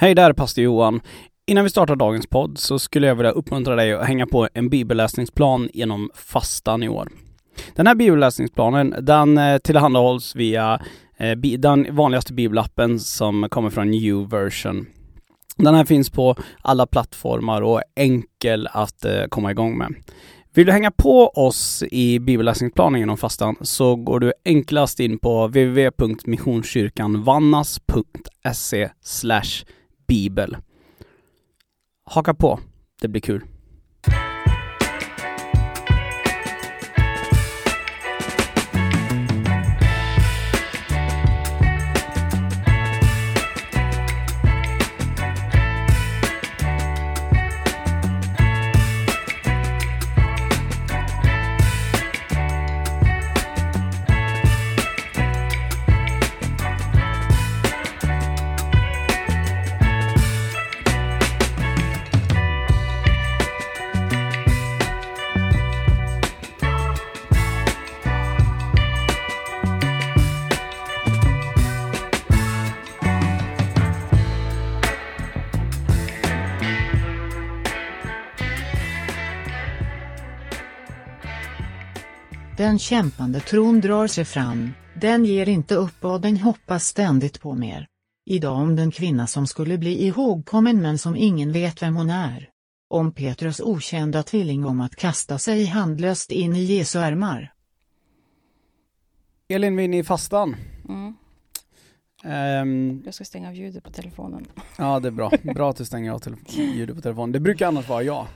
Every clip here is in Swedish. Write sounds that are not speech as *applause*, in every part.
Hej där pastor Johan. Innan vi startar dagens podd så skulle jag vilja uppmuntra dig att hänga på en bibelläsningsplan genom fastan i år. Den här bibelläsningsplanen den eh, tillhandahålls via eh, den vanligaste bibelappen som kommer från New Version. Den här finns på alla plattformar och är enkel att eh, komma igång med. Vill du hänga på oss i bibelläsningsplanen genom fastan så går du enklast in på www.missionskyrkanvannas.se bibel. Haka på, det blir kul. Kämpande tron drar sig fram, den ger inte upp och den hoppas ständigt på mer. Idag om den kvinna som skulle bli ihågkommen men som ingen vet vem hon är. Om Petrus okända tvilling om att kasta sig handlöst in i Jesu armar. Elin, vi är inne i fastan. Mm. Ehm, Jag ska stänga av ljudet på telefonen. ja, det är bra. Bra att du stänger av ljudet på telefonen. Det brukar annars vara jag.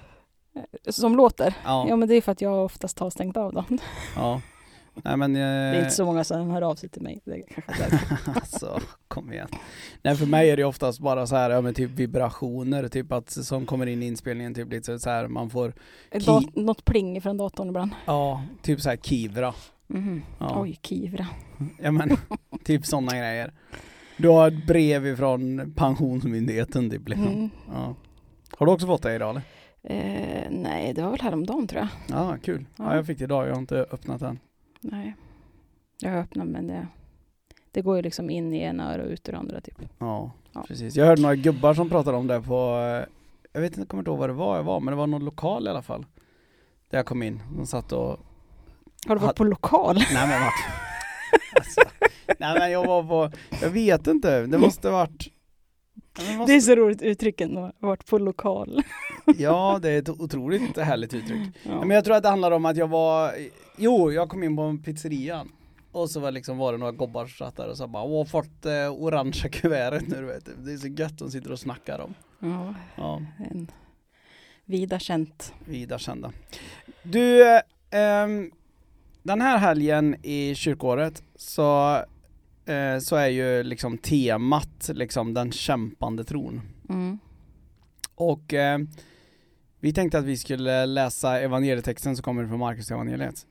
Som låter? Ja. Ja men det är för att jag oftast har stängt av dem. ja. Nej men... Det är Eh, inte så många som hör av sig till mig. Det kanske *laughs* alltså, kom igen. Nej för mig är det oftast bara så här, ja men typ vibrationer, typ att som kommer in i inspelningen, typ lite så här, man får, dat- något pling från datorn ibland. ja, typ så här kivra. Mhm. Ja. Oj, Kivra. Ja men, typ sådana grejer. Du har ett brev ifrån Pensionsmyndigheten typ liksom. Mm. Ja. Har du också fått det idag eller? Eh, nej, det var väl häromdagen tror jag. Ja, kul. Ja, Ja. jag fick det idag, jag har inte öppnat den. Nej. Jag har öppnat men det, det går ju liksom in i ena öra och ut ur andra typ. Ja, Ja. precis. Jag hörde några gubbar som pratade om det på, eh, jag vet inte, jag kommer inte ihåg vad det var jag var, men det var någon lokal i alla fall. Där jag kom in, de satt och, Har du varit på lokal? nej men vart? *laughs* alltså, nej men jag var på, jag vet inte, det måste varit måste, Det är så roligt uttryck ändå. Varit på lokal. *laughs* Ja, det är ett otroligt härligt uttryck. Ja. Men jag tror att det handlar om att jag var, jo, jag kom in på en pizzeria och så var, liksom, var det några gobbar som satt där och sa bara Åh, fått eh, orangea kuvertet nu du vet. Det är så gött de sitter och snackar om. ja, Ja, en vida känt. vida kända. Du, eh, ehm, den här helgen i kyrkåret så, eh, så är ju liksom temat liksom den kämpande tron. Mm. Och eh, vi tänkte att vi skulle läsa evangelietexten som kommer från Markus evangeliet.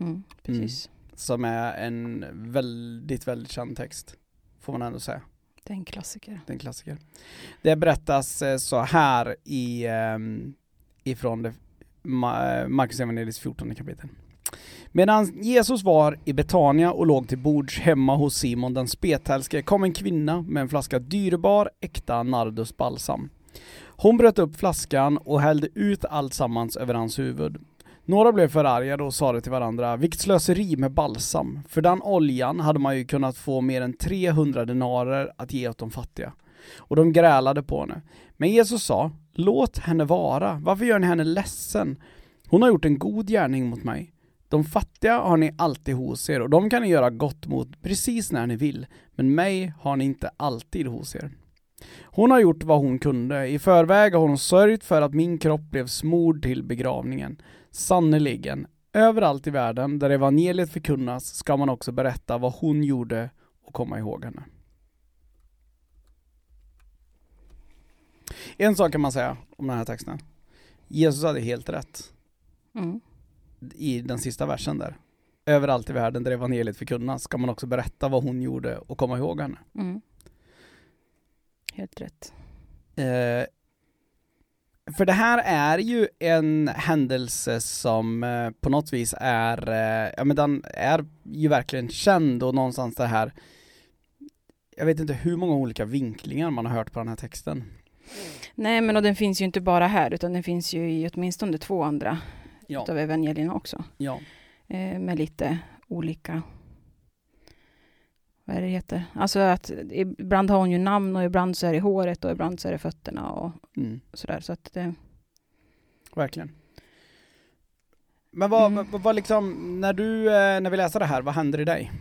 Mm. Precis. Som är en väldigt, väldigt känd text. Får man ändå säga. Det är en klassiker. Det är en klassiker. Det berättas eh, så här i, ehm, ifrån det, Ma- Markus evangeliets 14 kapitel. Medan Jesus var i Betania och låg till bords hemma hos Simon den spetälske kom en kvinna med en flaska dyrbar äkta nardusbalsam. Hon bröt upp flaskan och hällde ut allt sammans över hans huvud. Några blev förargade och sade till varandra, vilket slöseri med balsam. För den oljan hade man ju kunnat få mer än 300 denarer att ge åt de fattiga. Och de grälade på henne. Men Jesus sa, låt henne vara, varför gör ni henne ledsen? Hon har gjort en god gärning mot mig. De fattiga har ni alltid hos er och de kan ni göra gott mot precis när ni vill, men mig har ni inte alltid hos er. Hon har gjort vad hon kunde, i förväg har hon sörjt för att min kropp blev smord till begravningen. Sannerligen, överallt i världen där evangeliet förkunnas ska man också berätta vad hon gjorde och komma ihåg henne. En sak kan man säga om den här texten. Jesus hade helt rätt Mm i den sista versen där. Överallt i världen där evangeliet förkunnas ska man också berätta vad hon gjorde och komma ihåg henne. Mm. Helt rätt. Eh, för det här är ju en händelse som eh, på något vis är, eh, ja men den är ju verkligen känd och någonstans det här jag vet inte hur många olika vinklingar man har hört på den här texten. Nej, men och den finns ju inte bara här, utan den finns ju i åtminstone två andra Ja, utav evangelierna också. ja. Eh, med lite olika, vad är det heter? Alltså att ibland har hon ju namn och ibland så är det håret och ibland så är det fötterna och Mm. sådär. Så att det, Verkligen. Men vad, Mm. vad, vad liksom, när du, eh, när vi läser det här, vad händer i dig?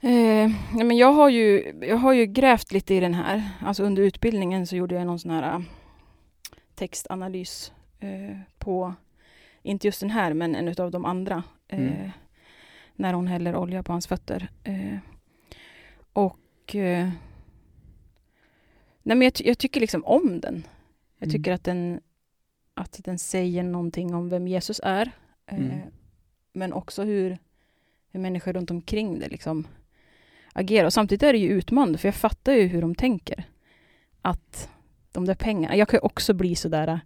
Eh, men jag, har ju, jag har ju grävt lite i den här. Alltså under utbildningen så gjorde jag någon sån här äh, textanalys eh, på, inte just den här, men en av de andra. Eh, Mm. När hon häller olja på hans fötter. Eh, och eh, nej, men jag, jag tycker liksom om den. Jag Mm. tycker att, den, att den säger någonting om vem Jesus är. Eh, Mm. Men också hur, hur människor runt omkring det liksom agerar. Och samtidigt är det ju utmanande, för jag fattar ju hur de tänker. Att de där pengarna, jag kan ju också bli sådär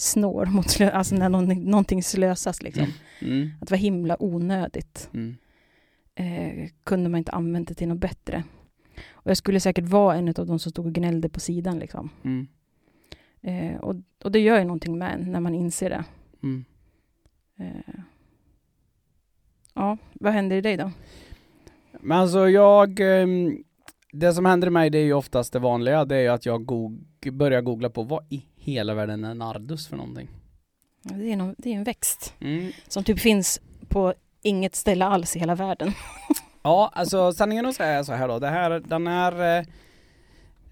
snål mot slö, alltså när någon, någonting slösas liksom. Mm. Att det var himla onödigt. Mm. Eh, kunde man inte använt det till något bättre. Och jag skulle säkert vara en av de som stod och gnällde på sidan liksom. Mm. Eh, och, och det gör ju någonting med en när man inser det. Mm. Eh, ja, vad händer i dig då? Men alltså jag, ehm, det som händer i mig det är ju oftast det vanliga, det är ju att jag goog- börjar googla på vad i hela världen är nardus för någonting? Det är, någon, det är en växt Mm. som typ finns på inget ställe alls i hela världen. *laughs* Ja, alltså sanningen att säga så här då, det här, den här eh,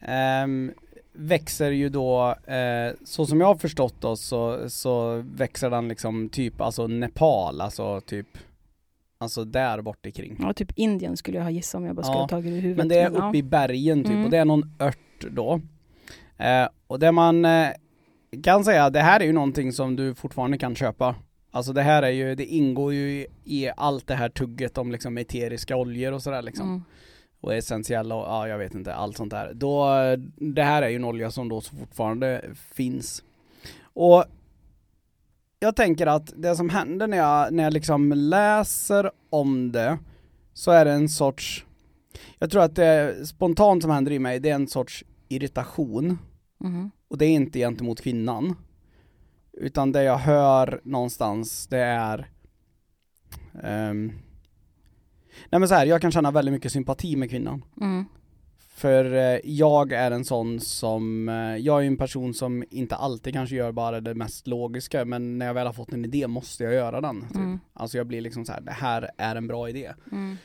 ehm, växer ju då, eh, så som jag har förstått då så, så växer den liksom typ, alltså Nepal, alltså typ, alltså där bort ikring. Ja, typ Indien skulle jag ha gissat om jag bara skulle Ja, ha tagit det ur huvudet. Men det är uppe i bergen typ Mm. och det är någon ört då. Eh, och det man eh, kan säga, det här är ju någonting som du fortfarande kan köpa. Alltså det här är ju, det ingår ju i, allt det här tugget om liksom eteriska oljor och sådär liksom. Mm. Och essentiella och ja, jag vet inte, allt sånt där. Då, det här är ju en olja som då fortfarande finns. Och jag tänker att det som händer när jag, när jag liksom läser om det, så är det en sorts, jag tror att det spontant som händer i mig, det är en sorts irritation. Mhm. Och det är inte gentemot kvinnan. Utan det jag hör någonstans, det är ehm, Nej men så här, jag kan känna väldigt mycket sympati med kvinnan. Mm. För eh, jag är en sån som, eh, jag är en person som inte alltid kanske gör bara det mest logiska men när jag väl har fått en idé måste jag göra den. Typ. Mm. Alltså jag blir liksom så här, det här är en bra idé. Mm.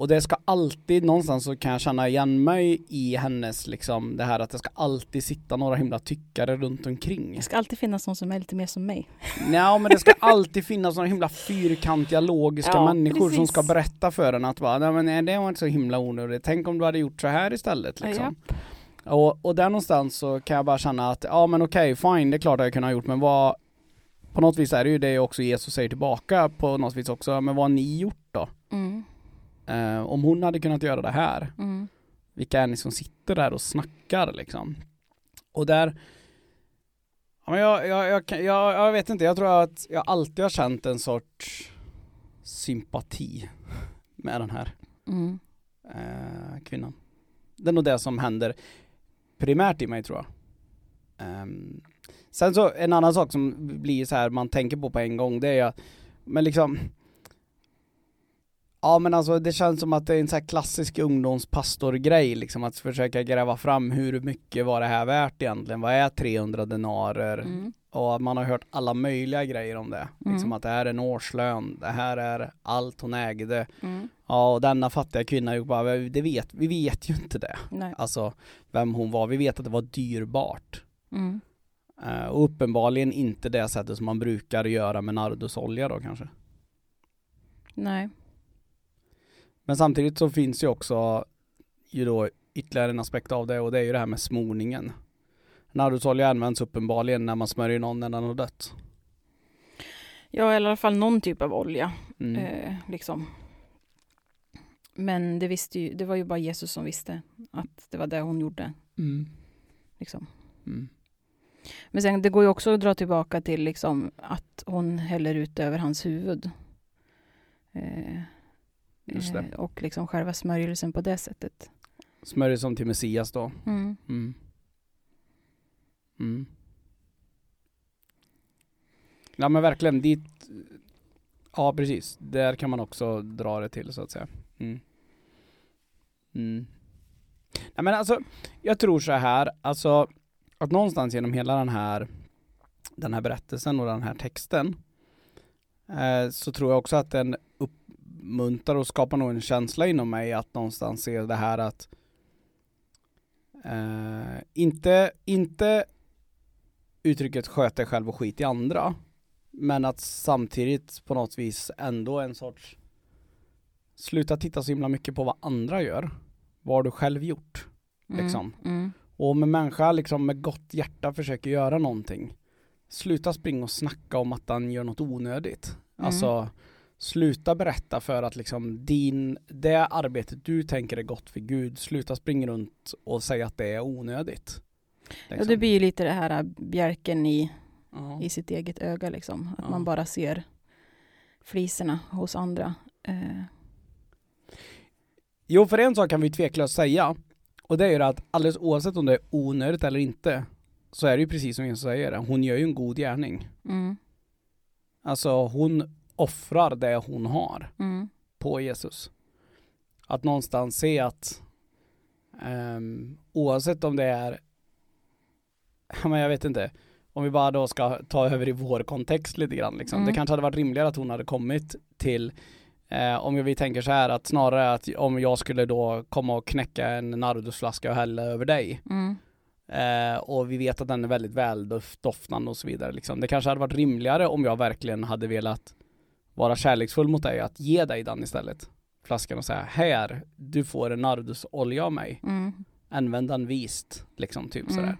Och det ska alltid, någonstans så kan jag känna igen mig i hennes liksom det här att det ska alltid sitta några himla tyckare runt omkring. Det ska alltid finnas någon som är lite mer som mig. Nej men det ska alltid finnas några himla fyrkantiga logiska Ja, människor som precis. ska berätta för en att bara, nej men nej, det var inte så himla onödigt, tänk om du hade gjort så här istället liksom. Och, och där någonstans så kan jag bara känna att, ja men okej, fine, det är klart att jag kunde ha gjort, men vad På något vis är det ju det också Jesus säger tillbaka på något vis också, men vad har ni gjort då? Mm. Eh, om hon hade kunnat göra det här, Mm. vilka är ni som sitter där och snackar liksom? Och där ja, men jag, jag, jag, jag, vet inte, jag tror att jag alltid har känt en sorts sympati med den här Mm. eh, kvinnan. Det är nog det som händer primärt i mig tror jag. Ehm, sen så en annan sak som blir så här man tänker på på en gång det är att, men liksom Ja men alltså det känns som att det är en så här klassisk ungdomspastorgrej liksom att försöka gräva fram hur mycket var det här värt egentligen? Vad är 300 denarer? Mm. Och man har hört alla möjliga grejer om det. Liksom Mm. att det här är en årslön, det här är allt hon ägde. Mm. Ja och denna fattiga kvinna, bara, det vet, vi vet ju inte det. Nej. Alltså vem hon var, vi vet att det var dyrbart. Mm. Eh, och uppenbarligen inte det sättet som man brukar göra med nardusolja då kanske. Nej. Men samtidigt så finns ju också ju då ytterligare en aspekt av det och det är ju det här med smorningen. Nardusolja används uppenbarligen när man smörjer någon när den har dött. Ja, eller i alla fall någon typ av olja. Mm. Eh, liksom. Men det visste ju, det var ju bara Jesus som visste att det var det hon gjorde. Mm. Liksom. Mm. Men sen, det går ju också att dra tillbaka till liksom att hon häller ut över hans huvud. Eh. Eh, och liksom själva smörjelsen på det sättet. Smörjer som till Messias då. Mm. Mm. Mm. Ja men verkligen, dit... Ja precis, där kan man också dra det till så att säga. Mm. Mm. Nej men alltså, jag tror så här, alltså att någonstans genom hela den här den här berättelsen och den här texten eh, så tror jag också att den uppmuntrar och skapar nog en känsla inom mig att någonstans se det här att eh, inte, inte uttrycket sköt dig själv och skit i andra men att samtidigt på något vis ändå en sorts sluta titta så himla mycket på vad andra gör. Vad har du själv gjort? Mm. Liksom. Mm. Och om en människa liksom med gott hjärta försöker göra någonting Sluta springa och snacka om att den gör något onödigt. Mm. Alltså Sluta berätta för att liksom din, det arbetet du tänker är gott för Gud, sluta springa runt och säga att det är onödigt. Ja, Liksom. det blir ju lite det här äh, bjälken i, Ja. i sitt eget öga liksom. Att Ja. man bara ser fliserna hos andra. Eh, Jo, för en sak kan vi tveklöst säga och det är ju att alldeles oavsett om det är onödigt eller inte så är det ju precis som Jesus säger, hon gör ju en god gärning. mm, Alltså hon offrar det hon har. mm, på Jesus. Att någonstans se att ehm, oavsett om det är, men jag vet inte, om vi bara då ska ta över i vår kontext lite grann liksom. Mm. Det kanske hade varit rimligare att hon hade kommit till eh, om vi tänker så här att snarare att om jag skulle då komma och knäcka en nardusflaska och hälla över dig mm, Eh, och vi vet att den är väldigt väldoftande och så vidare. Liksom. Det kanske hade varit rimligare om jag verkligen hade velat vara kärleksfull mot dig, att ge dig den istället. Flaskan och säga, här, du får en nardusolja av mig. mm, Använd den vist, liksom typ Mm. sådär.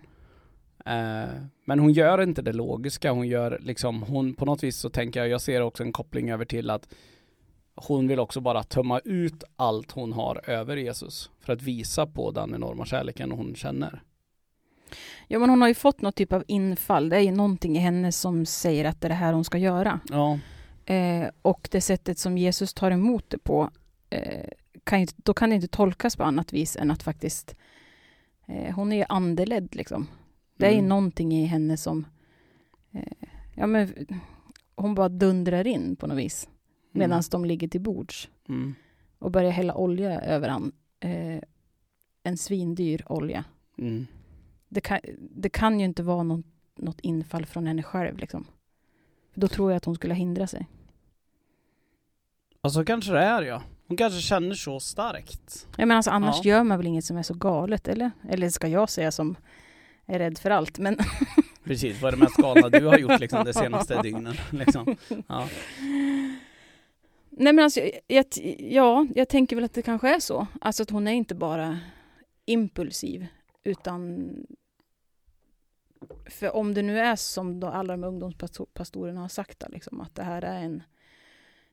Eh, men hon gör inte det logiska, hon gör liksom, hon på något vis så tänker jag, jag ser också en koppling över till att hon vill också bara tömma ut allt hon har över Jesus för att visa på den enorma kärleken hon känner. Ja men hon har ju fått något typ av infall. Det är ju någonting i henne som säger att det är det här hon ska göra. Ja. Eh, och det sättet som Jesus tar emot det på, eh, kan då kan det inte tolkas på annat vis än att faktiskt eh, hon är andeledd liksom. Det är Mm. någonting i henne som, eh, ja men hon bara dundrar in på något vis. Medan Mm. de ligger till bords Mm. och börjar hälla olja över han. Eh, en svindyr olja. Mm. Det kan, det kan ju inte vara något, något infall från henne själv liksom. Då tror jag att hon skulle hindra sig. Och så kanske det är ja. Hon kanske känner så starkt. Jag menar alltså, annars Ja. gör man väl inget som är så galet, eller? Eller ska jag säga som är rädd för allt, men *laughs* Precis, vad är det mest galna du har gjort liksom de senaste *laughs* dygnen? Liksom. Ja. Nej men alltså, jag, ja, jag tänker väl att det kanske är så. Alltså att hon är inte bara impulsiv, utan för om det nu är som alla de ungdomspastorerna har sagt, liksom, att det här är en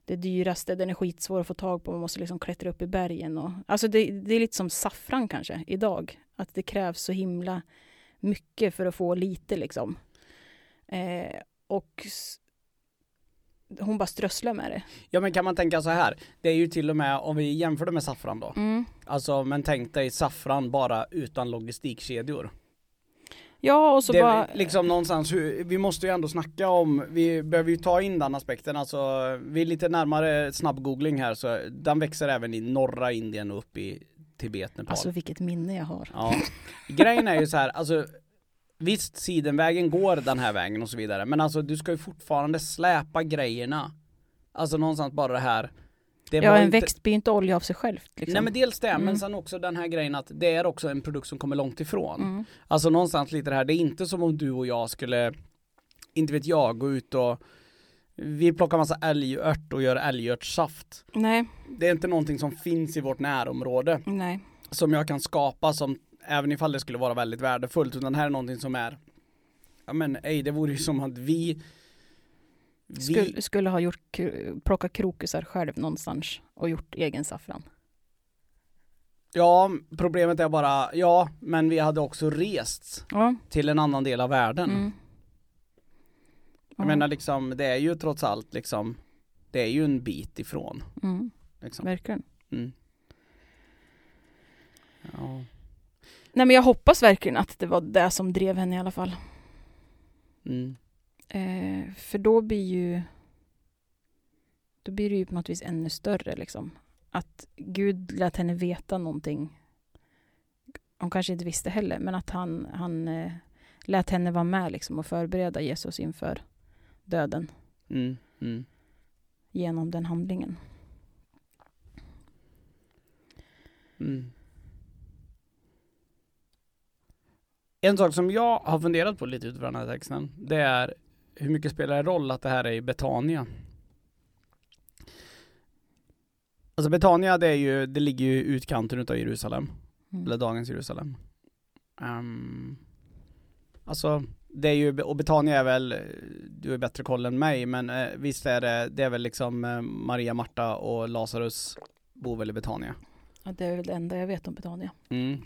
det dyraste, den är skitsvår att få tag på, man måste liksom klättra upp i bergen. Och, alltså det, det är lite som saffran kanske idag, att det krävs så himla mycket för att få lite liksom. Eh, och hon bara strösslar med det. ja men kan man tänka så här, det är ju till och med om vi jämför det med saffran då. Mm. Alltså men tänk dig saffran bara utan logistikkedjor. Ja, och så det bara... liksom någonstans, vi måste ju ändå snacka om, vi behöver ju ta in den aspekten, alltså vi är lite närmare snabbgoogling här så den växer även i norra Indien och upp i Tibet, Nepal. Alltså vilket minne jag har. Ja. Grejen är ju så här, alltså Visst, sidenvägen går den här vägen och så vidare, men alltså du ska ju fortfarande släpa grejerna. Alltså någonstans bara det här. Det ja, en inte... växt blir inte olja av sig självt. Liksom. Nej men dels det, men Mm. sen också den här grejen att det är också en produkt som kommer långt ifrån. mm. Alltså någonstans lite det här, det är inte som om du och jag skulle, inte vet jag, gå ut och vi plockar massa älgört och gör älgörtssaft. Nej, Det är inte någonting som finns i vårt närområde nej. som jag kan skapa som även ifall det skulle vara väldigt värdefullt utan det här är någonting som är ja men ej det vore ju som att vi vi, Skulle, skulle ha gjort, plockat krokusar själv någonstans och gjort egen saffran. ja problemet är bara, ja men vi hade också rest Ja. till en annan del av världen. Mm. Jag Ja. menar liksom, det är ju trots allt liksom, det är ju en bit ifrån. Mm. Liksom. Verkligen. Mm. Ja. Nej men jag hoppas verkligen att det var det som drev henne i alla fall. Mm. Eh, för då blir ju då blir det ju på något vis ännu större liksom. Att Gud lät henne veta någonting. Hon kanske inte visste heller, men att han, han eh, lät henne vara med liksom och förbereda Jesus inför döden Mm. Mm. genom den handlingen. Mm. En sak som jag har funderat på lite utifrån den här texten, det är hur mycket spelar det roll att det här är i Betania? Alltså Betania det är ju, det ligger ju i utkanten utav Jerusalem, Mm. eller dagens Jerusalem. Um, alltså, det är ju, och Betania är väl, du har bättre koll än mig, men eh, visst är det, det är väl liksom eh, Maria, Marta och Lazarus bor väl i Betania? Ja, det är väl det enda jag vet om Betania. Mm.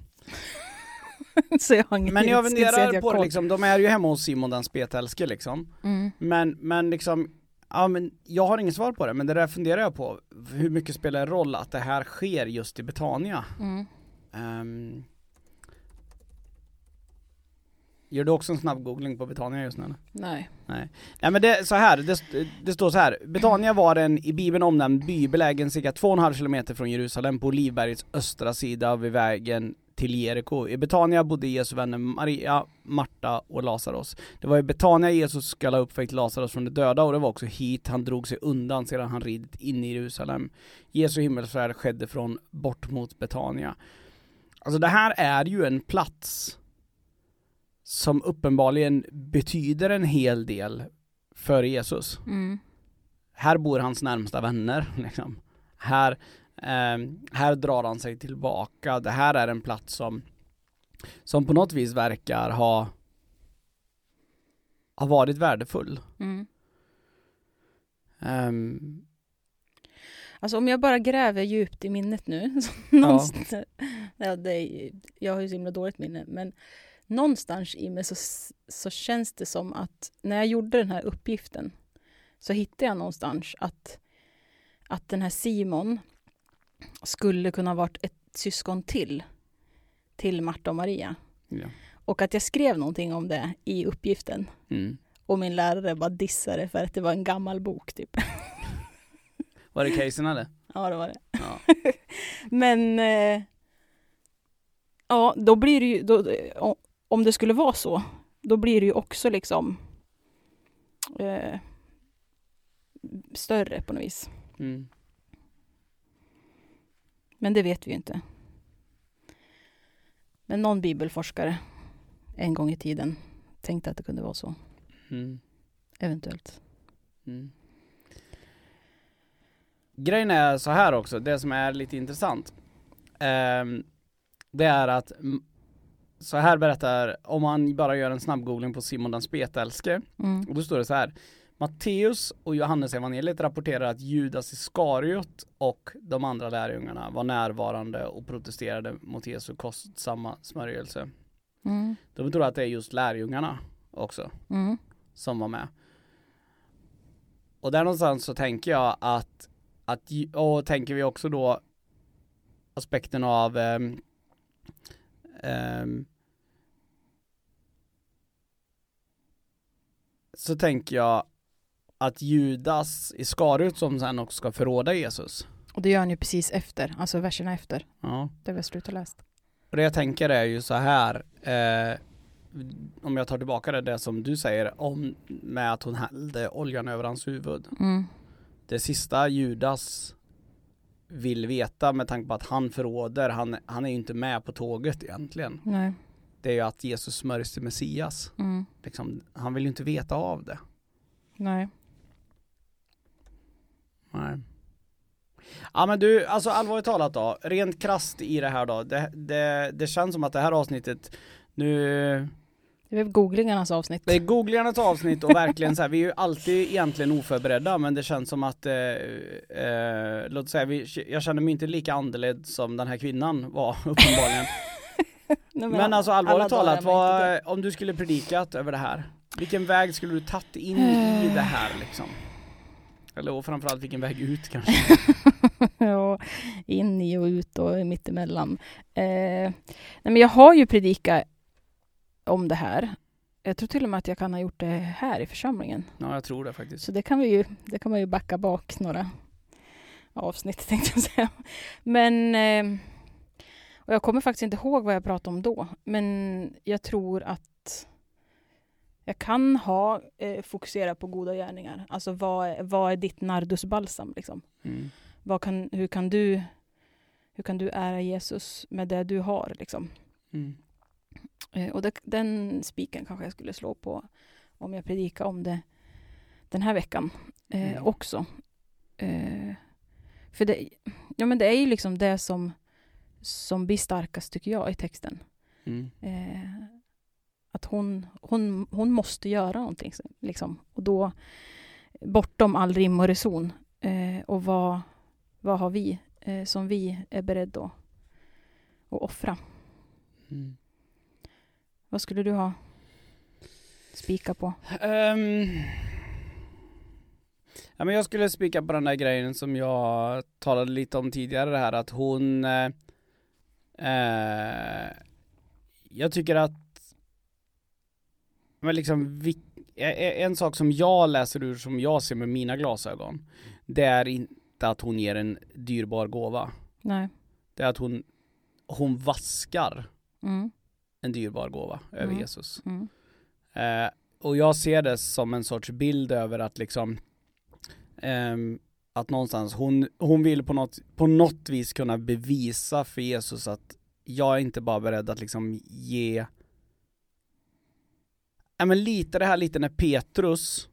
*laughs* Så jag har ingen Men jag funderar jag på det liksom, de är ju hemma hos Simon den spetälske liksom. Mm. Men, men liksom, ja men jag har inget svar på det, men det där funderar jag på. Hur mycket spelar det roll att det här sker just i Betania? Mm. Ehm, gör du också en snabb googling på Betania just nu eller? Nej. Nej men det, så här, det, det står så här. Betania var en i bibeln omnämnd by belägen cirka 2,5 kilometer från Jerusalem på Olivbergets östra sida vid vägen till Jeriko. I Betania bodde Jesu vänner Maria, Marta och Lazarus. Det var i Betania Jesus skulle ha uppväckt Lazarus från de döda och det var också hit han drog sig undan sedan han ridit in i Jerusalem. Jesu himmelsfärd skedde från bort mot Betania. Alltså det här är ju en plats som uppenbarligen betyder en hel del för Jesus. Mm. Här bor hans närmsta vänner *laughs* liksom. Här, här drar han sig tillbaka. Det här är en plats som, som på något vis verkar ha, ha varit värdefull. Mm. Ehm, Alltså om jag bara gräver djupt i minnet nu. *laughs* någonstans, ja. är, jag har ju så himla dåligt minne. Men någonstans i mig så, så känns det som att när jag gjorde den här uppgiften så hittade jag någonstans att, att den här Simon skulle kunna varit ett syskon till till Marta och Maria. ja. Och att jag skrev någonting om det i uppgiften. mm. Och min lärare bara dissade för att det var en gammal bok typ. *laughs* Var det casen eller? *laughs* Ja, det var det. Ja. *laughs* Men eh, ja, då blir det ju, då, o- om det skulle vara så, då blir det ju också liksom eh, större på något vis. Mm. Men det vet vi ju inte. Men någon bibelforskare en gång i tiden tänkte att det kunde vara så. Mm. Eventuellt. Mm. Grejen är så här också, det som är lite intressant. ehm, det är att så här berättar, om man bara gör en snabb googling på Simon den spetälske, Mm. och då står det så här. Matteus och Johannes evangeliet rapporterar att Judas Iskariot och de andra lärjungarna var närvarande och protesterade mot Jesu kostsamma smörjelse. Mm. De tror att det är just lärjungarna också Mm. som var med. Och där någonstans så tänker jag att, att och tänker vi också då aspekten av ehm, ehm, så tänker jag att Judas Iskariot som sen också ska förråda Jesus. Och det gör han ju precis efter, alltså verserna efter. Ja. Det vi har slutat läst. Och det jag tänker är ju så här, eh, om jag tar tillbaka det, det som du säger om med att hon hällde oljan över hans huvud. Mm. Det sista Judas vill veta med tanke på att han förråder, han, han är ju inte med på tåget egentligen. Nej. Det är ju att Jesus smörjs till Messias. Mm. Liksom, han vill ju inte veta av det. Nej. Nej. Ja men du, alltså allvarligt talat då, rent krasst i det här då, det, det, det känns som att det här avsnittet nu Det är googlingarnas avsnitt. Det är googlingarnas avsnitt och verkligen så här, vi är ju alltid egentligen oförberedda men det känns som att, eh, eh, låt säga, vi, jag känner mig inte lika andeled som den här kvinnan var *laughs* uppenbarligen. Nej, men alltså allvarligt talat, vad, om du skulle predikat över det här, vilken väg skulle du tagit in i det här liksom? Eller och framförallt vilken väg ut kanske? *laughs* och in i och ut och mittemellan. Eh, nej men jag har ju predikat om det här. Jag tror till och med att jag kan ha gjort det här i församlingen. Ja, jag tror det faktiskt. Så det kan, vi ju, det kan man ju backa bak några avsnitt *laughs* tänkte jag säga. Men eh, och jag kommer faktiskt inte ihåg vad jag pratade om då. Men jag tror att jag kan ha eh, fokuserat på goda gärningar. Alltså vad, vad är ditt nardusbalsam liksom? Mm. Vad kan, hur, kan du, hur kan du ära Jesus med det du har liksom? Mm. Eh, och det, den spiken kanske jag skulle slå på om jag predikar om det den här veckan eh, Mm. också. Eh, för det, ja, men det är ju liksom det som, som blir starkast tycker jag i texten. Mm. Eh, att hon, hon, hon måste göra någonting. Liksom. Och då bortom all rim och reson. Eh, och vad, vad har vi eh, som vi är beredda att, att offra? Mm. Vad skulle du ha spika på? Ehm, ja, men jag skulle spika på den där grejen som jag talade lite om tidigare, det här att hon eh, eh, Jag tycker att men liksom, eh, en sak som jag läser ur, som jag ser med mina glasögon, det är inte att hon ger en dyrbar gåva. Nej. Det är att hon, hon vaskar Mm, en dyrbar gåva över Mm. Jesus. mm, Eh, och jag ser det som en sorts bild över att liksom ehm, att någonstans hon, hon vill på något, på något vis kunna bevisa för Jesus att jag är inte bara beredd att liksom ge Ja men lite det här lite när Petrus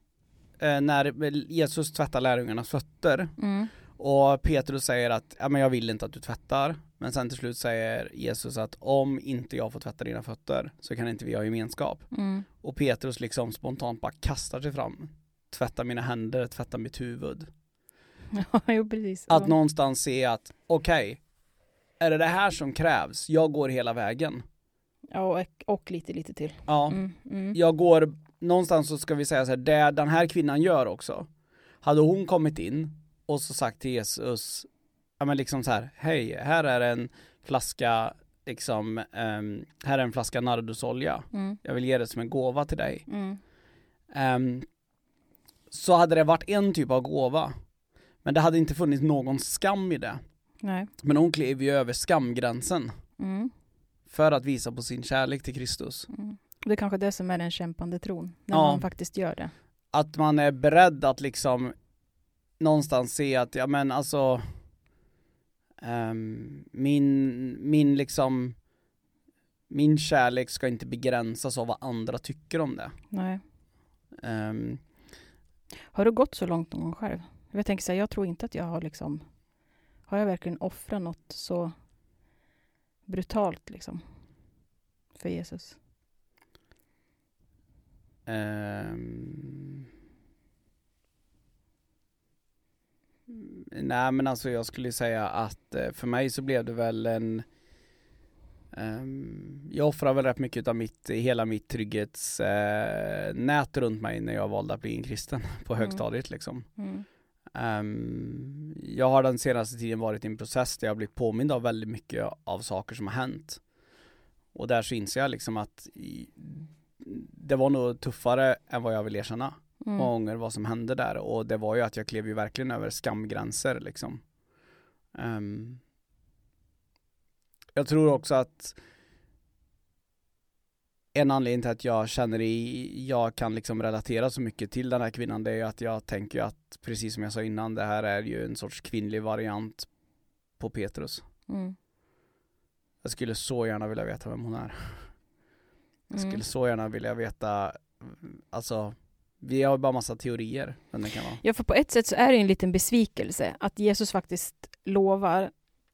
eh, när Jesus tvättar lärjungarnas fötter mm, och Petrus säger att ja, men jag vill inte att du tvättar men sen till slut säger Jesus att om inte jag får tvätta dina fötter så kan inte vi ha gemenskap mm, och Petrus liksom spontant bara kastar sig fram. Tvätta mina händer, tvätta mitt huvud. *laughs* Jo precis. Att Ja. någonstans se att, okej, är det det här som krävs? Jag går hela vägen. Ja, och, och lite, lite till. Ja, Mm, mm, jag går, någonstans så ska vi säga så här, det den här kvinnan gör också. Hade hon kommit in och så sagt till Jesus, ja men liksom så här, hej, här är en flaska, liksom, ehm, här är en flaska nardusolja. mm, Jag vill ge det som en gåva till dig. Ehm, så hade det varit en typ av gåva. Men det hade inte funnits någon skam i det. nej. Men hon klev ju över skamgränsen Mm, för att visa på sin kärlek till Kristus. mm. Det är kanske det som är den kämpande tron. När Ja. man faktiskt gör det. Att man är beredd att liksom någonstans se att, ja men alltså ehm, min, min liksom min kärlek ska inte begränsas av vad andra tycker om det. Nej. Ehm, Har du gått så långt någon gång själv? Jag tänker så här, jag tror inte att jag har liksom Har jag verkligen offrat något så brutalt liksom för Jesus? Ehm. Nej men alltså jag skulle säga att eh, för mig så blev det väl en ehm, Jag offrar väl rätt mycket av mitt, hela mitt trygghetsnät nät runt mig när jag valde att bli en kristen *laughs* på Mm. högstadiet liksom. Mm. Ehm, jag har den senaste tiden varit i en process där jag blivit påmind av väldigt mycket av saker som har hänt. Och där så inser jag liksom att i, det var nog tuffare än vad jag vill erkänna Mm. många gånger vad som hände där och det var ju att jag klev ju verkligen över skamgränser liksom. Ehm, jag tror också att en anledning till att jag känner i, jag kan liksom relatera så mycket till den här kvinnan det är ju att jag tänker att precis som jag sa innan det här är ju en sorts kvinnlig variant på Petrus. Mm. Jag skulle så gärna vilja veta vem hon är. Jag skulle Mm. så gärna vilja veta, alltså vi har bara massa teorier vem det kan vara. Ja, för på ett sätt så är det en liten besvikelse att Jesus faktiskt lovar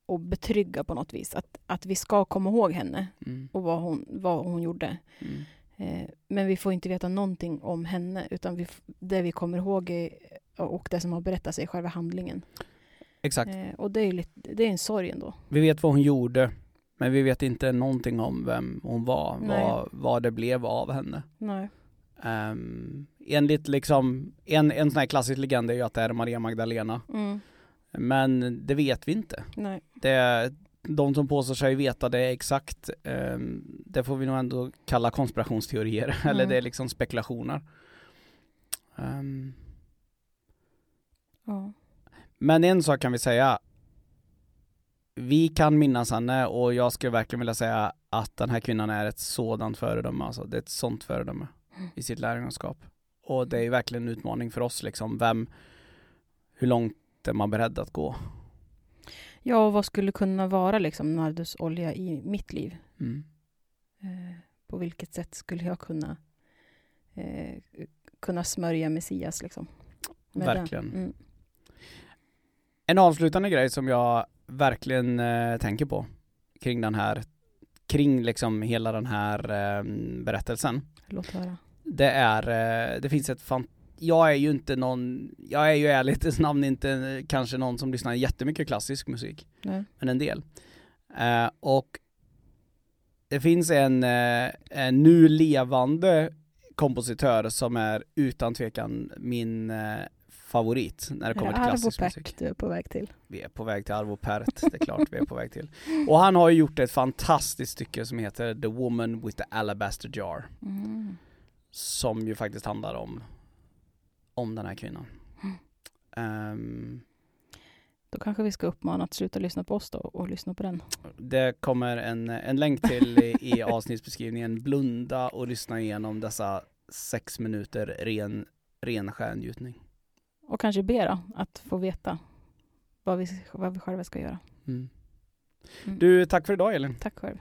och betrygga på något vis att, att vi ska komma ihåg henne Mm. och vad hon, vad hon gjorde. Mm. Eh, men vi får inte veta någonting om henne utan vi, det vi kommer ihåg är, och det som har berättats är själva handlingen. Exakt. Eh, och det är, lite, det är en sorg ändå. Vi vet vad hon gjorde, men vi vet inte någonting om vem hon var, Nej. vad, vad det blev av henne. Nej. Um, enligt liksom, en, en sån här klassisk legend är ju att det är Maria Magdalena. Mm. Men det vet vi inte. Nej. Det, de som påstår sig veta det exakt, eh, det får vi nog ändå kalla konspirationsteorier, *laughs* eller Mm. det är liksom spekulationer. Ehm, Ja. men en sak kan vi säga, vi kan minnas henne och jag skulle verkligen vilja säga att den här kvinnan är ett sådant föredöme, alltså det är ett sånt föredöme i sitt lärjungaskap. Och det är verkligen en utmaning för oss liksom, vem, hur långt är man beredd att gå? ja, och vad skulle kunna vara liksom nardusolja i mitt liv? Mm. Eh, på vilket sätt skulle jag kunna eh, kunna smörja Messias liksom? Verkligen. Mm. En avslutande grej som jag verkligen eh, tänker på kring den här, kring liksom hela den här eh, berättelsen. Låt höra. Det är, eh, det finns ett fan, jag är ju inte någon, jag är ju ärligt *laughs* namn inte kanske någon som lyssnar jättemycket klassisk musik, Nej. men en del. Eh, och det finns en, eh, en nu levande kompositör som är utan tvekan min eh, favorit när det kommer det till Arvo klassisk Pärt musik. du är på väg till? Vi är på väg till Arvo Pärt, det är klart vi är på väg till. *laughs* Och han har ju gjort ett fantastiskt stycke som heter The Woman with the Alabaster Jar. Mm. Som ju faktiskt handlar om, om den här kvinnan. Ehm, Då kanske vi ska uppmana att sluta lyssna på oss då och lyssna på den. det kommer en, en länk till i, i *laughs* avsnittsbeskrivningen. Blunda och lyssna igenom dessa sex minuter ren, ren stjärngjutning. Och kanske be då, att få veta vad vi, vad vi själva ska göra. Mm. Mm. Du, tack för idag Elin. Tack själv.